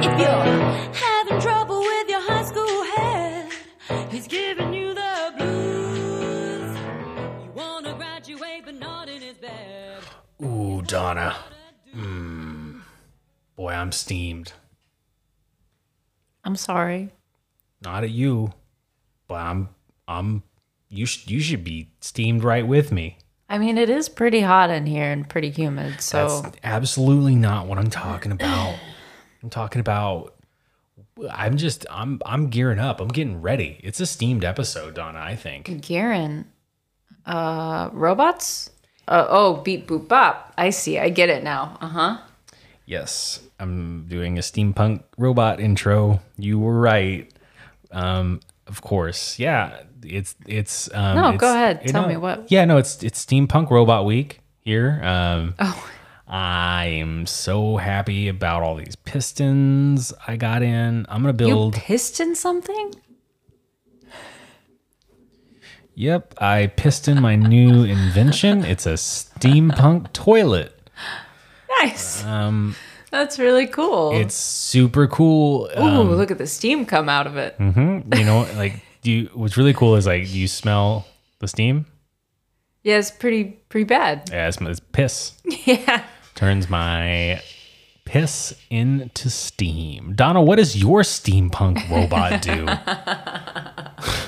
If you're having trouble with your high school head, he's giving you the blues. You wanna graduate, but not in his bed. Ooh, Donna. Mm. Boy, I'm steamed. I'm sorry. Not at you, but I'm I'm you should you should be steamed right with me. I mean, it is pretty hot in here and pretty humid. So That's absolutely not what I'm talking about. I'm talking about I'm just I'm I'm gearing up. I'm getting ready. It's a steamed episode, Donna, I think. Gearing. uh, robots. Uh, oh, beep boop bop. I see. I get it now. Uh huh. Yes, I'm doing a steampunk robot intro. You were right. Um, of course, yeah. It's it's. Um, No, it's- go ahead. you Tell know- me what- Yeah, no, it's it's steampunk robot week here. Um, Oh, I'm so happy about all these pistons I got in. I'm gonna you build. piston something? Yep, I piston my new invention. It's a steampunk toilet. Nice. Um, That's really cool. It's super cool. Ooh, Um, look at the steam come out of it. you know, like, do you? What's really cool is like, do you smell the steam? Yeah, it's pretty pretty bad. Yeah, it's, it's piss. Yeah. Turns my piss into steam. Donna, what does your steampunk robot do?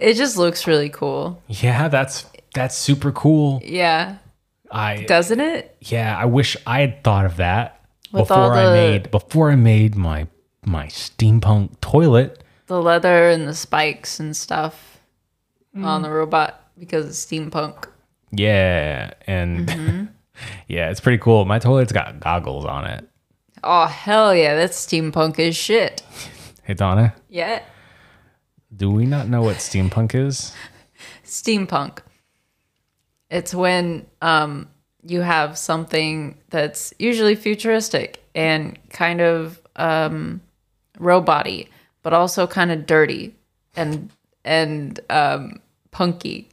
It just looks really cool. yeah, that's that's super cool. Yeah. I Doesn't it? yeah, I wish I had thought of that With before I made before I made my my steampunk toilet. The leather and the spikes and stuff Mm. on the robot because it's steampunk. Yeah, and Mm-hmm. yeah, it's pretty cool. My toilet's got goggles on it. Oh hell yeah, that's steampunk as shit. Hey Donna, Yeah. do we not know what steampunk is? Steampunk. It's when um you have something that's usually futuristic and kind of um robot-y, but also kind of dirty and and um punky.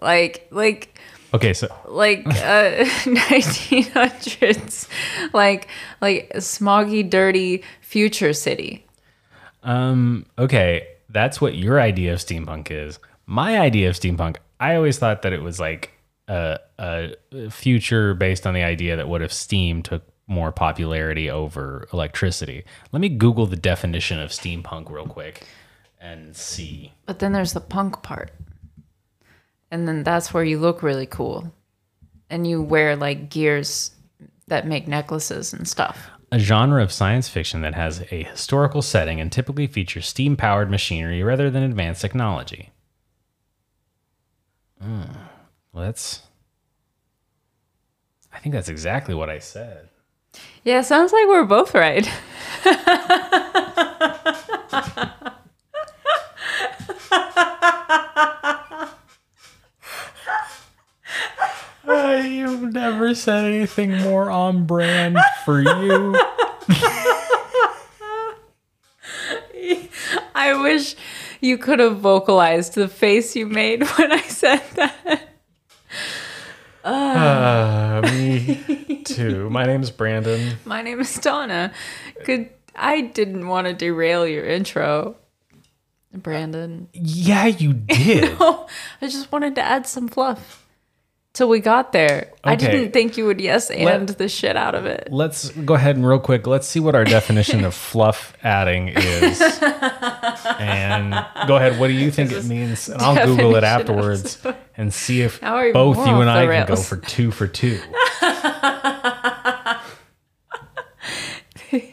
Like like Okay, so like uh 1900s like like smoggy dirty future city Um, okay, that's what your idea of steampunk is. My idea of steampunk, I always thought that it was like a, a future based on the idea that what if steam took more popularity over electricity? Let me Google the definition of steampunk real quick and see. but then there's the punk part and then that's where you look really cool and you wear like gears that make necklaces and stuff A genre of science fiction that has a historical setting and typically features steam powered machinery rather than advanced technology. Mm, well, that's. I think that's exactly what I said. yeah sounds like we're both right uh, You've never said anything more on brand for you. i wish you could have vocalized the face you made when i said that Uh, me too. My name's Brandon. my name is donna could i didn't want to derail your intro brandon Yeah, you did. Oh, I just wanted to add some fluff till we got there. I didn't think you would yes and the shit out of it. Let's go ahead and real quick. Let's see what our definition of fluff adding is. And go ahead. What do you think it means? And I'll Google it afterwards and see if both you and I the can go for two for two.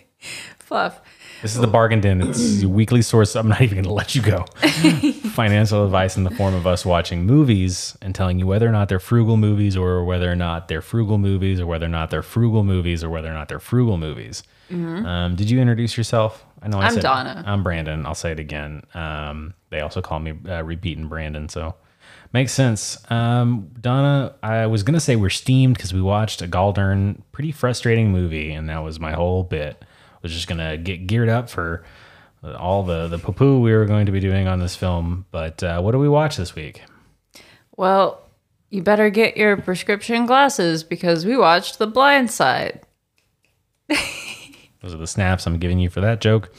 Fluff. This is the Bargain Den. It's your weekly source. I'm not even going to let you go. Financial advice in the form of us watching movies and telling you whether or not they're frugal movies or whether or not they're frugal movies or whether or not they're frugal movies or whether or not they're frugal movies. Um, did you introduce yourself? I know I Mm-hmm. I'm said Donna. I'm Brandon. I'll say it again. Um, they also call me uh, repeating Brandon, so makes sense. Um, Donna, I was gonna say we're steamed because we watched a Galdern pretty frustrating movie, and that was my whole bit. Was just gonna get geared up for all the the poo we were going to be doing on this film. But uh, what do we watch this week? Well, you better get your prescription glasses because we watched The Blind Side. Those are the snaps I'm giving you for that joke.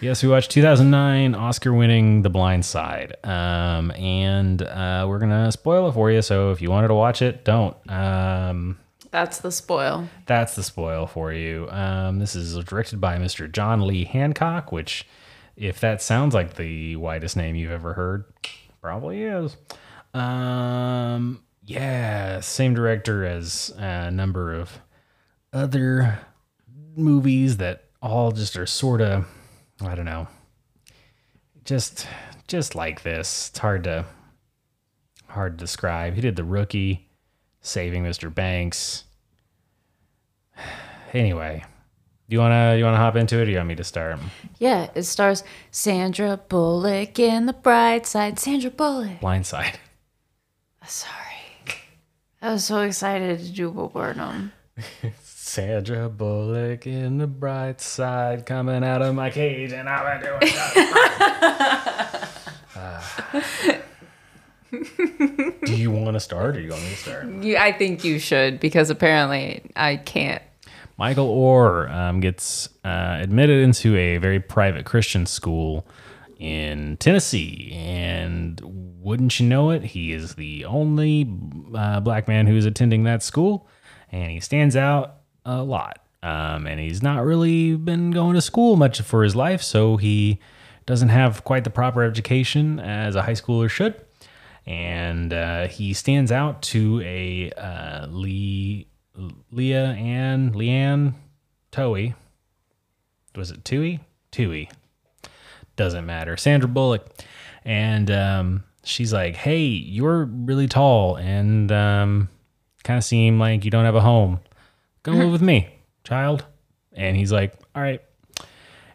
Yes, we watched 2009 Oscar-winning The Blind Side, um, and uh, we're gonna spoil it for you. So if you wanted to watch it, don't. Um, That's the spoil. that's the spoil for you. Um, this is directed by Mr. John Lee Hancock, which, if that sounds like the whitest name you've ever heard, probably is. Um, yeah, same director as a number of other movies that all just are sort of, I don't know, just just like this. It's hard to hard to describe. He did The Rookie, Saving Mr. Banks. Anyway, do you wanna you wanna hop into it, or you want me to start? Yeah, it stars Sandra Bullock in The Bright Side. Sandra Bullock. Blindside. Sorry. I was so excited to do Bo Burnham. Sandra Bullock in the bright side, coming out of my cage, and I'm doing that. Do you want to start, or do you want me to start? You, I think you should because apparently I can't. Michael Oher um, gets uh, admitted into a very private Christian school in Tennessee, and wouldn't you know it, he is the only uh, black man who is attending that school, and he stands out a lot. Um, and he's not really been going to school much for his life, so he doesn't have quite the proper education as a high schooler should. And uh, he stands out to a uh, Lee, Leah Ann, Leigh Anne Toey. Was it Tuohy? Tuohy. Doesn't matter. Sandra Bullock. And um, she's like, hey, you're really tall and um, kind of seem like you don't have a home. Go live with me, child. And he's like, all right.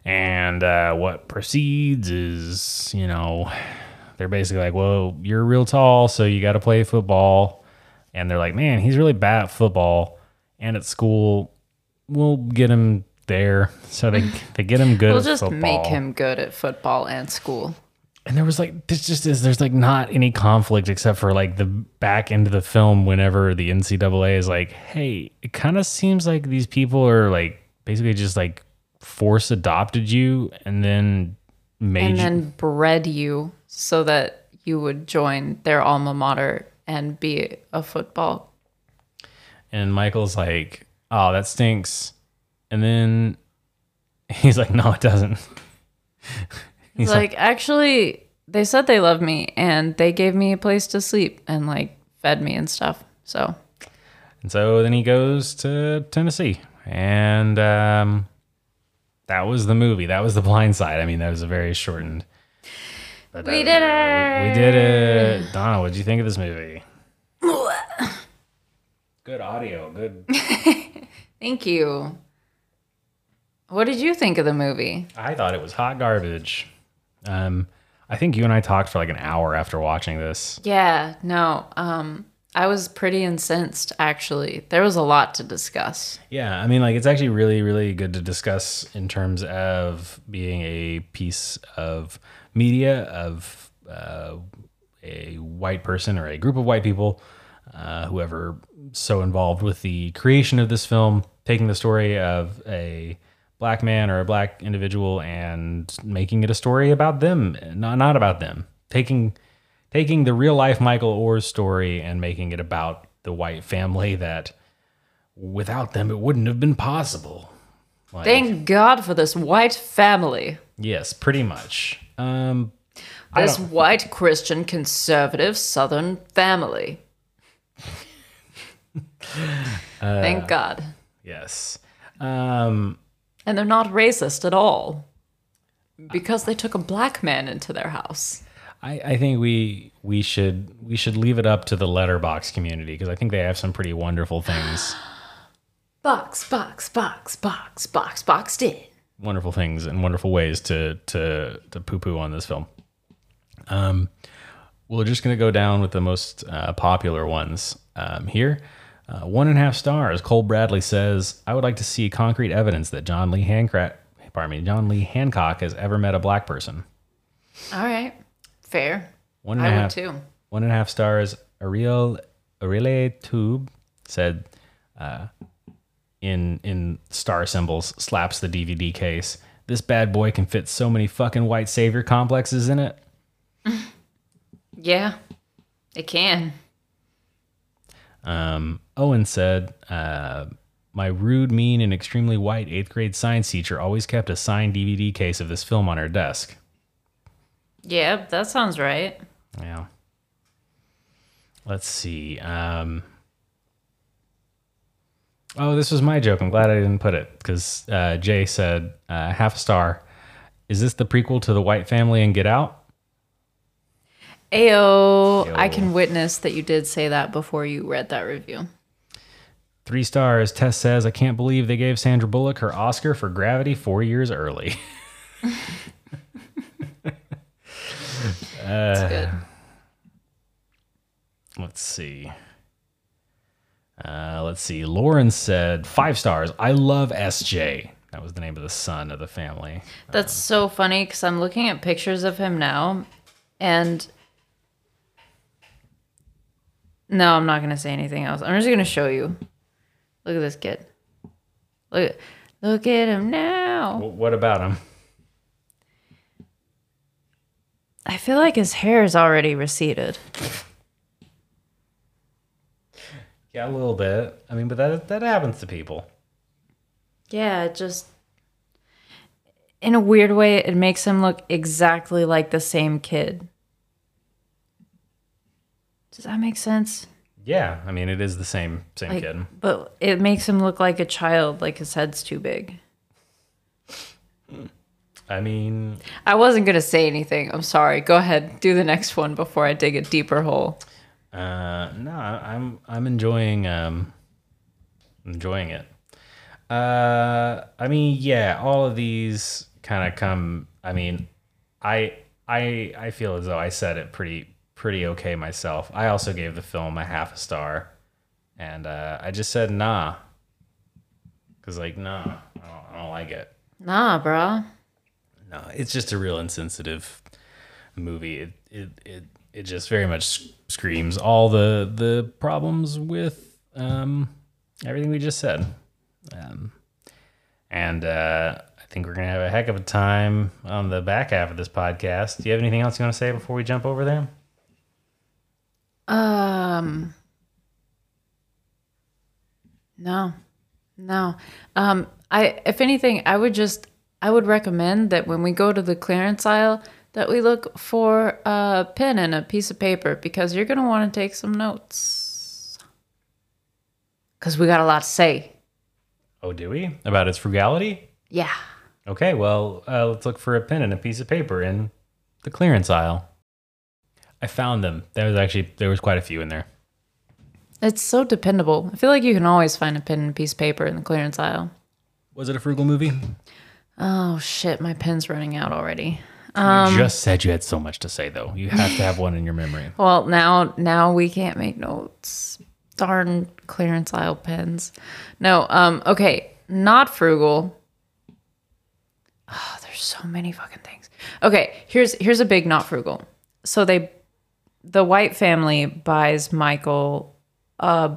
And uh, what proceeds is, you know, they're basically like, well, you're real tall, so you got to play football. And they're like, man, he's really bad at football and at school. We'll get him there. So they, they get him good We'll at just football. make him good at football and school. And there was like, this just is, there's like not any conflict except for like the back end of the film whenever the NCAA is like, hey, it kind of seems like these people are like basically just like force adopted you and then made And you. then bred you so that you would join their alma mater and be a football. and Michael's like, oh, that stinks. And then he's like, no, it doesn't. He's like, actually, they said they love me and they gave me a place to sleep and like fed me and stuff. So And so then he goes to Tennessee. And um, that was the movie. That was The Blind Side. I mean, that was a very shortened. But that We did it! We did it. Donna, what did you think of this movie? Good audio. Good. thank you. What did you think of the movie? I thought it was hot garbage. Um, I think you and I talked for like an hour after watching this. Yeah, no. Um, I was pretty incensed actually. There was a lot to discuss. Yeah, I mean, like it's actually really, really good to discuss in terms of being a piece of media of uh, a white person or a group of white people, uh, whoever so involved with the creation of this film, taking the story of a black man or a black individual and making it a story about them, not not about them. Taking taking the real life Michael Oher's story and making it about the white family that without them it wouldn't have been possible. Like, Thank God for this white family. yes, pretty much. Um, This white Christian conservative Southern family. Uh, Thank God. yes. Um, And they're not racist at all. Because they took a black man into their house. I, I think we we should we should leave it up to the Letterboxd community because I think they have some pretty wonderful things, Box, box, box, box, box, boxed in. wonderful things and wonderful ways to to to poo poo on this film. Um, we're just gonna go down with the most uh, popular ones um, here. Uh, one and a half stars. Cole Bradley says, "I would like to see concrete evidence that John Lee Hancock pardon me, John Lee Hancock has ever met a black person. All right. Fair. One and a I would half- too. One and a half stars. Ariel Aurelie Tube said, uh, in in star symbols, slaps the DVD case. This bad boy can fit so many fucking white savior complexes in it. Yeah. It can. Um, Owen said, uh, "My rude, mean, and extremely white eighth grade science teacher always kept a signed DVD case of this film on her desk." Yeah, that sounds right. Yeah. Let's see. Um, oh, this was my joke. I'm glad I didn't put it because uh, Jay said uh, half a star. Is this the prequel to The White Family and Get Out? Ayo, I can witness that you did say that before you read that review. Three stars. Tess says, I can't believe they gave Sandra Bullock her Oscar for Gravity four years early. It's Uh, good. Let's see. Uh, let's see. Lauren said, five stars. I love SJ. That was the name of the son of the family. That's so funny because I'm looking at pictures of him now, and no, I'm not gonna say anything else. I'm just gonna show you. Look at this kid. Look, at- look at him now. What about him? I feel like his hair is already receded. Yeah, a little bit. I mean, but that that happens to people. Yeah, it just in a weird way, it makes him look exactly like the same kid. Does that make sense? Yeah, I mean, it is the same same Like, kid. but it makes him look like a child, like his head's too big. I mean, I wasn't gonna say anything. I'm sorry. Go ahead, do the next one before I dig a deeper hole. Uh, no, I'm I'm enjoying um enjoying it. Uh, I mean, yeah, all of these kind of come. I mean, I I I feel as though I said it pretty pretty okay myself. I also gave the film a half a star, and uh, I just said nah, because like nah, I don't, I don't like it. Nah, bruh. No, it's just a real insensitive movie. It it it, it just very much screams all the the problems with um, everything we just said. Um, and uh, I think we're gonna have a heck of a time on the back half of this podcast. Do you have anything else you want to say before we jump over there? Um. No, no. Um. I, if anything, I would just, I would recommend that when we go to the clearance aisle, that we look for a pen and a piece of paper because you're gonna want to take some notes. Cause we got a lot to say. Oh, do we about its frugality? Yeah. Okay, well, uh, let's look for a pen and a piece of paper in the clearance aisle. I found them. There was actually there was quite a few in there. It's so dependable. I feel like you can always find a pen and a piece of paper in the clearance aisle. Was it a frugal movie? Oh shit, my pen's running out already. You just said you had so much to say, though. You have to have one in your memory. Well, now now we can't make notes. Darn clearance aisle pens. No, um, okay, not frugal. Oh, there's so many fucking things. Okay, here's here's a big not frugal. So they the white family buys Michael a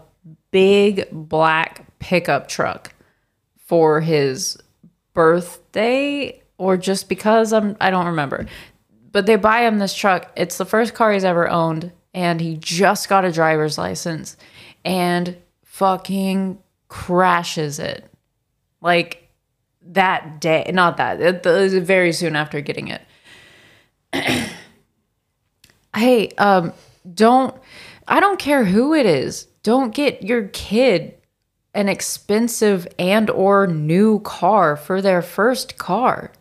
big black pickup truck for his birthday or just because I'm I don't remember. But they buy him this truck. It's the first car he's ever owned and he just got a driver's license and fucking crashes it. Like that day, not that. It, it was very soon after getting it. hey, um don't I don't care who it is. Don't get your kid an expensive and or new car for their first car.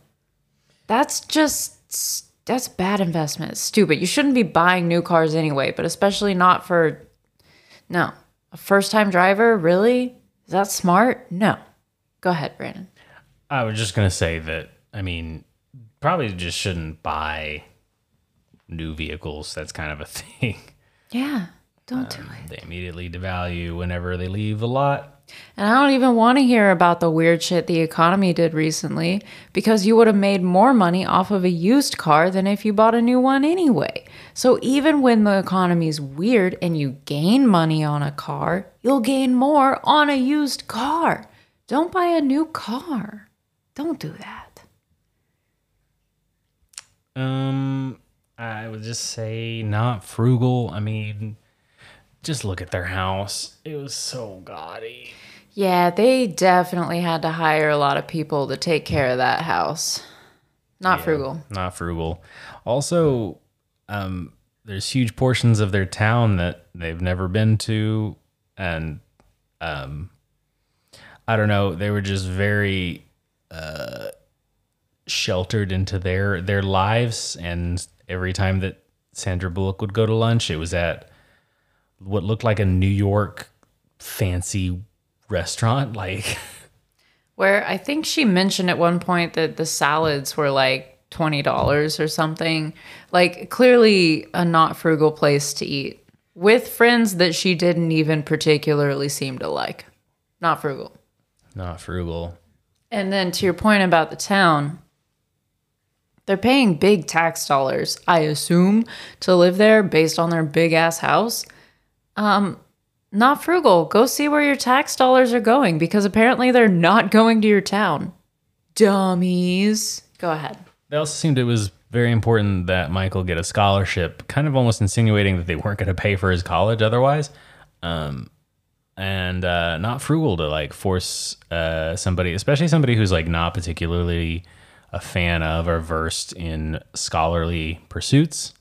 That's just that's bad investment. It's stupid. You shouldn't be buying new cars anyway, but especially not for no. A first-time driver, really? Is that smart? No. Go ahead, Brandon. I was just gonna say that. I mean, probably just shouldn't buy new vehicles. That's kind of a thing. Yeah. Don't do um, it. They immediately devalue whenever they leave the lot, And I don't even want to hear about the weird shit the economy did recently because you would have made more money off of a used car than if you bought a new one anyway. So even when the economy's weird and you gain money on a car, you'll gain more on a used car. Don't buy a new car. Don't do that. Um, I would just say not frugal. I mean, just look at their house. It was so gaudy. Yeah, they definitely had to hire a lot of people to take care of that house. Not frugal. Not frugal. Also, um, there's huge portions of their town that they've never been to, and um, I don't know. They were just very uh, sheltered into their their lives, and every time that Sandra Bullock would go to lunch, it was at what looked like a New York fancy restaurant, like. Where I think she mentioned at one point that the salads were like $20 or something. Like, clearly a not frugal place to eat with friends that she didn't even particularly seem to like. Not frugal. Not frugal. And then to your point about the town, they're paying big tax dollars, I assume, to live there based on their big ass house. Um, not frugal. Go see where your tax dollars are going because apparently they're not going to your town. Dummies. Go ahead. They also seemed it was very important that Michael get a scholarship, kind of almost insinuating that they weren't going to pay for his college otherwise. Um, and uh, not frugal to like force uh, somebody, especially somebody who's like not particularly a fan of or versed in scholarly pursuits,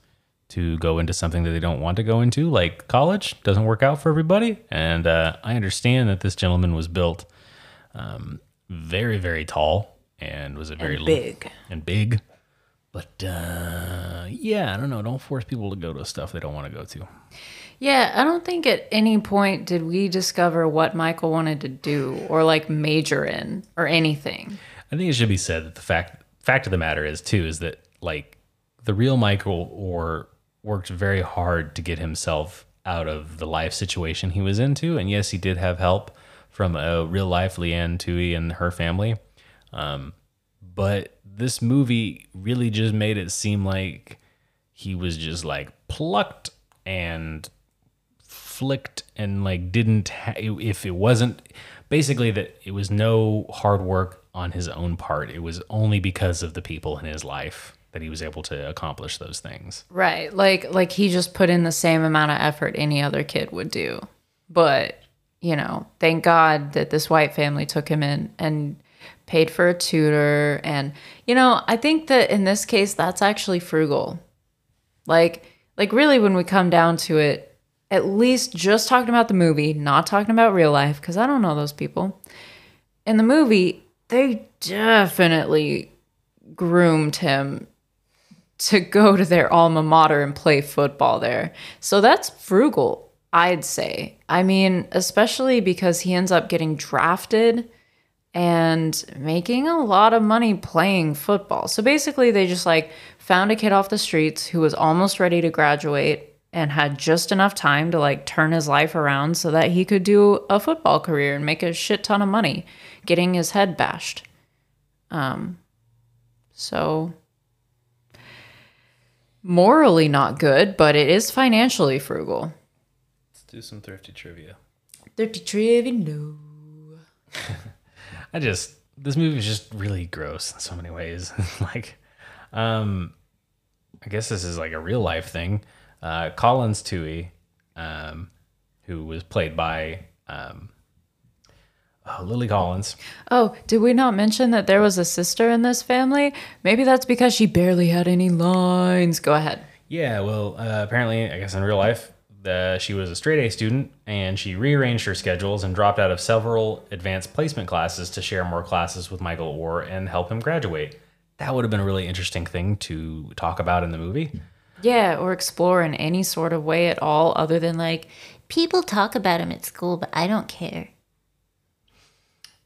to go into something that they don't want to go into, like college. Doesn't work out for everybody. And uh, I understand that this gentleman was built um, very, very tall and was a very And big. and big. But uh, yeah, I don't know. Don't force people to go to stuff they don't want to go to. Yeah, I don't think at any point did we discover what Michael wanted to do or like major in or anything. I think it should be said that the fact fact of the matter is too is that like the real Michael Oher worked very hard to get himself out of the life situation he was into, and yes, he did have help from a real life Leigh Anne Tuohy and her family. Um, but this movie really just made it seem like he was just like plucked and flicked and like didn't ha- if it wasn't basically that it was no hard work on his own part. It was only because of the people in his life that he was able to accomplish those things Right. Like like he just put in the same amount of effort any other kid would do. But, you know, thank God that this white family took him in and paid for a tutor and you know, I think that in this case that's actually frugal. Like like really when we come down to it, at least just talking about the movie, not talking about real life because I don't know those people. In the movie, they definitely groomed him to go to their alma mater and play football there. So that's frugal, I'd say. I mean, especially because he ends up getting drafted and making a lot of money playing football. So basically, they just like found a kid off the streets who was almost ready to graduate and had just enough time to like turn his life around so that he could do a football career and make a shit ton of money getting his head bashed. Um so morally not good, but it is financially frugal. let's do some thrifty trivia Thrifty trivia, no. I just this movie is just really gross in so many ways. like, um, I guess this is like a real life thing. Uh, Collins Tuohy, um, who was played by um, oh, Lily Collins. Oh, did we not mention that there was a sister in this family? Maybe that's because she barely had any lines. Go ahead. Yeah, well, uh, apparently, I guess in real life, the, she was a straight A student and she rearranged her schedules and dropped out of several advanced placement classes to share more classes with Michael Oher and help him graduate. That would have been a really interesting thing to talk about in the movie. Yeah, or explore in any sort of way at all other than like, People talk about him at school, but I don't care.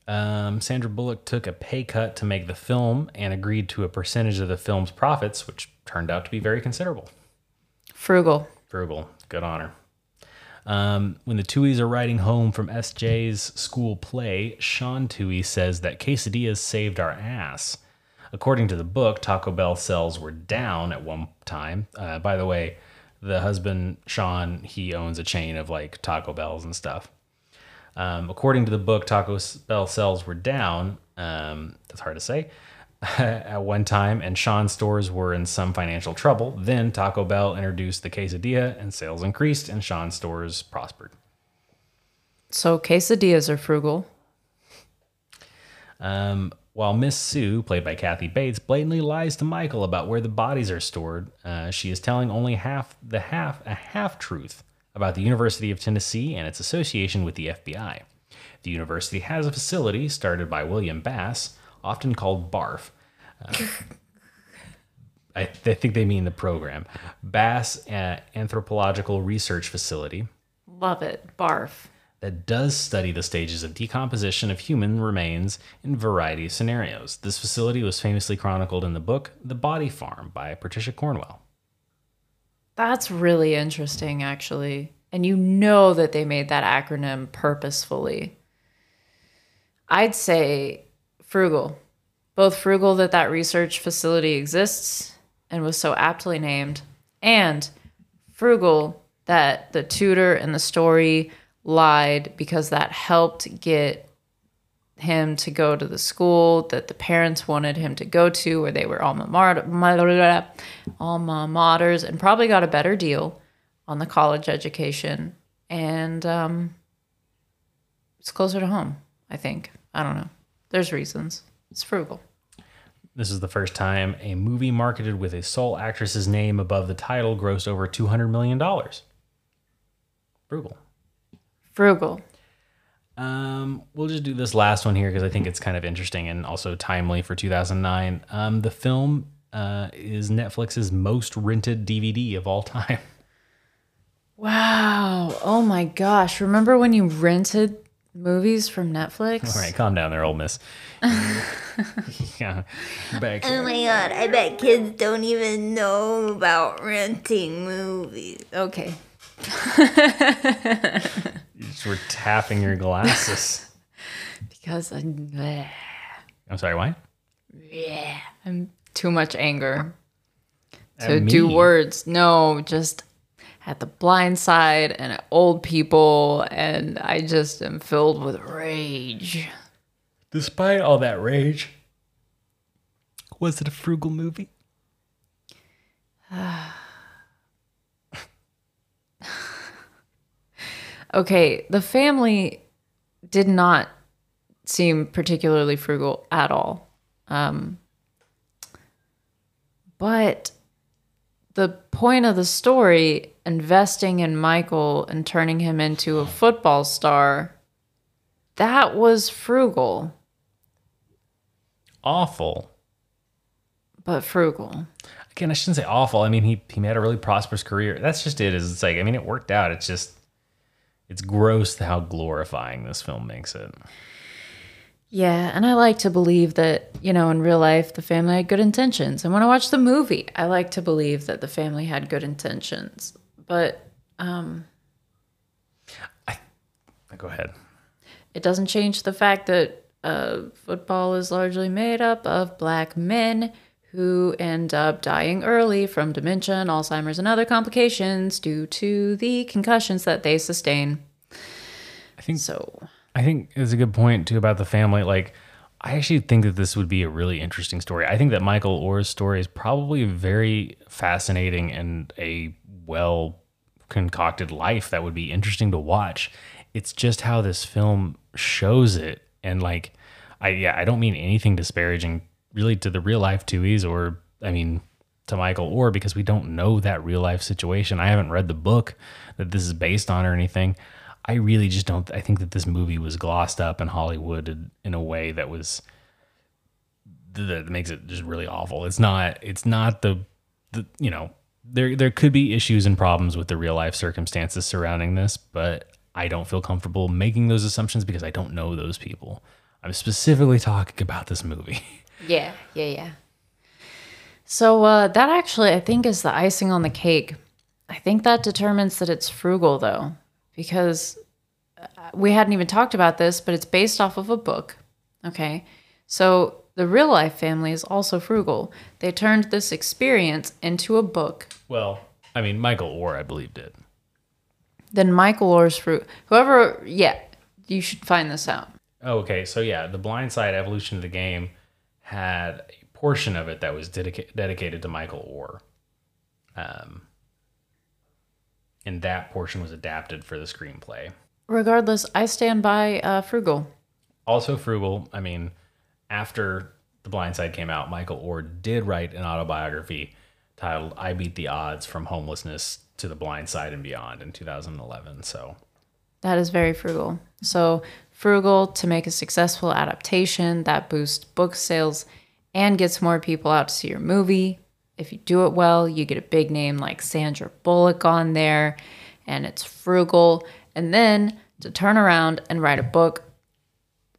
Um, Sandra Bullock took a pay cut to make the film and agreed to a percentage of the film's profits, which turned out to be very considerable. frugal. Frugal, good on her. Um, when the Tuohys are riding home from SJ's school play, Sean Tuohy says that quesadillas saved our ass. According to the book, Taco Bell sales were down at one time. Uh, by the way, the husband, Sean, he owns a chain of like Taco Bells and stuff. Um, according to the book, Taco Bell sales were down. Um, that's hard to say. at one time, and Sean's stores were in some financial trouble. Then Taco Bell introduced the quesadilla, and sales increased, and Sean's stores prospered. So quesadillas are frugal. Um, while Miss Sue, played by Kathy Bates, blatantly lies to Michael about where the bodies are stored, uh, she is telling only half the half a half truth about the University of Tennessee and its association with the FBI. The university has a facility started by William Bass, often called BARF. Uh, I, I think they mean the program, Bass uh, Anthropological Research Facility Love it. Barf. that does study the stages of decomposition of human remains in a variety of scenarios. This facility was famously chronicled in the book The Body Farm by Patricia Cornwell. That's really interesting, actually. And you know that they made that acronym purposefully. I'd say frugal. Both frugal that that research facility exists and was so aptly named, and frugal that the tutor in the story lied because that helped get him to go to the school that the parents wanted him to go to, where they were alma mater, alma maters, and probably got a better deal on the college education. And um, it's closer to home, I think. I don't know. There's reasons. It's frugal. This is the first time a movie marketed with a sole actress's name above the title grossed over $200 million. Frugal. Frugal. Um, we'll just do this last one here because I think it's kind of interesting and also timely for 2009. Um, the film uh, is Netflix's most rented DVD of all time. Wow. Oh my gosh. Remember when you rented movies from Netflix? All right, calm down there, old miss. yeah, back. Oh my god, I bet kids don't even know about renting movies. Okay. You just were tapping your glasses. Because I, bleh. I'm sorry, why? yeah, I'm too much anger At to do words. No, just at the blind side and at old people, and I just am filled with rage. Despite all that rage, was it a frugal movie? Okay, the family did not seem particularly frugal at all. Um, but the point of the story, investing in Michael and turning him into a football star, that was frugal, Awful. but frugal. Again, I shouldn't say awful. I mean, he he had a really prosperous career. That's just it. Is it's like I mean, it worked out. It's just it's gross how glorifying this film makes it. Yeah, and I like to believe that, you know, in real life, the family had good intentions. And when I watch the movie, I like to believe that the family had good intentions. But um I Go ahead. it doesn't change the fact that uh, football is largely made up of black men who end up dying early from dementia and Alzheimer's and other complications due to the concussions that they sustain. I think So, I think it's a good point too about the family. Like, I actually think that this would be a really interesting story. I think that Michael Oher's story is probably very fascinating and a well concocted life that would be interesting to watch. It's just how this film shows it, and like, I yeah, I don't mean anything disparaging really to the real life Tuohys or I mean to Michael Oher because we don't know that real life situation. I haven't read the book that this is based on or anything. I really just don't. I think that this movie was glossed up in Hollywood in- in a way that was that makes it just really awful. It's not. It's not the the you know there there could be issues and problems with the real life circumstances surrounding this, but I don't feel comfortable making those assumptions because I don't know those people. I'm specifically talking about this movie. yeah, yeah, yeah. So, uh, that actually, I think, is the icing on the cake. I think that determines that it's frugal, though. because uh, we hadn't even talked about this, but it's based off of a book. Okay. So the real life family is also frugal. They turned this experience into a book. Well, I mean, Michael Oher, I believe, did. Then Michael Oher's fruit. Whoever, yeah, you should find this out. Oh, okay. So yeah, the Blind Side evolution of the game had a portion of it that was dedica- dedicated to Michael Oher. Um, and that portion was adapted for the screenplay. Regardless, I stand by uh, frugal. Also, frugal. I mean, after The Blind Side came out, Michael Oher did write an autobiography titled "I Beat the Odds: From Homelessness to the Blind Side and Beyond" in 2011. So That is very frugal. So, frugal to make a successful adaptation that boosts book sales and gets more people out to see your movie. If you do it well, you get a big name like Sandra Bullock on there, and it's frugal. And then to turn around and write a book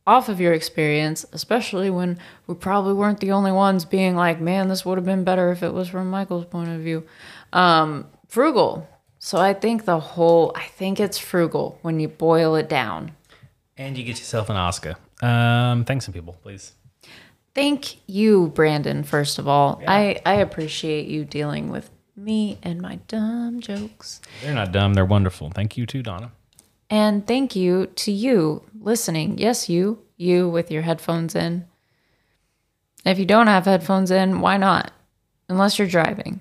off of your experience, especially when we probably weren't the only ones being like, man, this would have been better if it was from Michael's point of view. Um, frugal. So I think the whole, I think it's frugal when you boil it down. And you get yourself an Oscar. Um, thanks some people, please. Thank you, Brandon, first of all. I, I appreciate you dealing with me and my dumb jokes. They're not dumb. They're wonderful. Thank you too, Donna. And thank you to you listening. Yes, you, you with your headphones in. If you don't have headphones in, why not? Unless you're driving.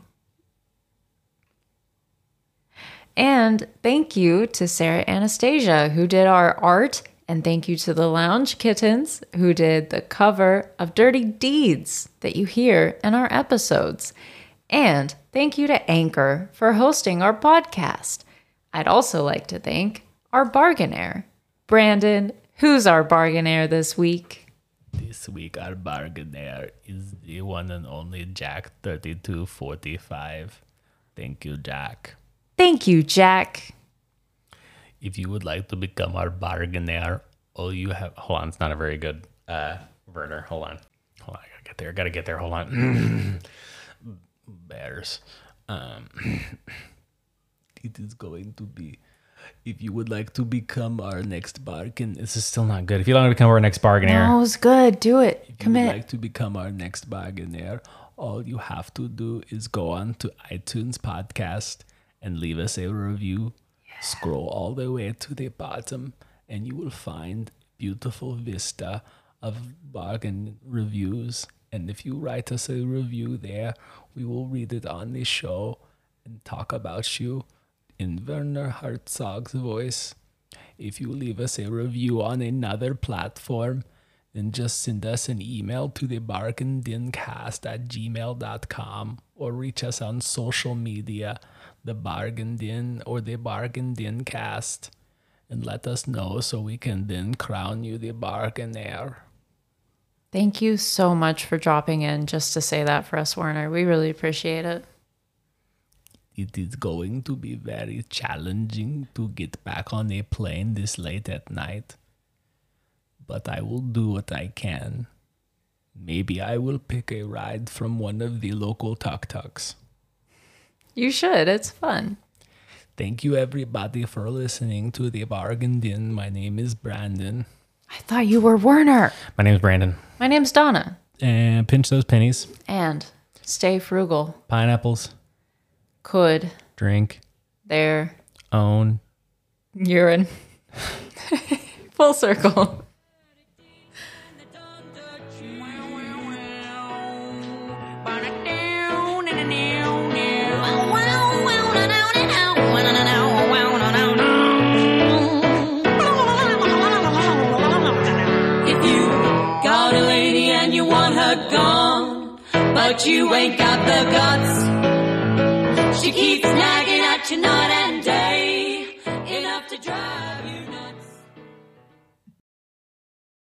And thank you to Sara Anastasia, who did our art. And thank you to the Lounge Kittens, who did the cover of Dirty Deeds that you hear in our episodes. And thank you to Anchor for hosting our podcast. I'd also like to thank our bargainaire, Brandon. Who's our bargainaire this week? This week, our bargainer is the one and only Jack thirty two forty five. Thank you, Jack. Thank you, Jack. If you would like to become our bargainer, all you have hold on, it's not a very good uh Werner. Hold on. Hold on, I gotta get there. Gotta get there. Hold on. Bears. Um it is going to be if you would like to become our next bargain. This is still not good. If you want to become our next bargainer. Oh, it's good. Do it. If you would like to become our next bargainer, all you have to do is go on to iTunes podcast and leave us a review. Scroll all the way to the bottom and you will find beautiful vista of bargain reviews. And if you write us a review there, we will read it on the show and talk about you in Werner Herzog's voice. If you leave us a review on another platform, then just send us an email to the bargaindencast at gmail.com or reach us on social media, the Bargain Den or the Bargain Den Cast, and let us know so we can then crown you the bargainer. Thank you so much for dropping in just to say that for us, Werner. We really appreciate it. It is going to be very challenging to get back on a plane this late at night, but I will do what I can. Maybe I will pick a ride from one of the local tuk tuks. You should. It's fun. Thank you, everybody, for listening to the Bargain Den. My name is Brandon. I thought you were Werner. My name is Brandon. My name's Donna. And pinch those pennies. And stay frugal. Pineapples. Could. Drink. Their. Own. Urine. Full circle. But you ain't got the guts, she keeps nagging at you night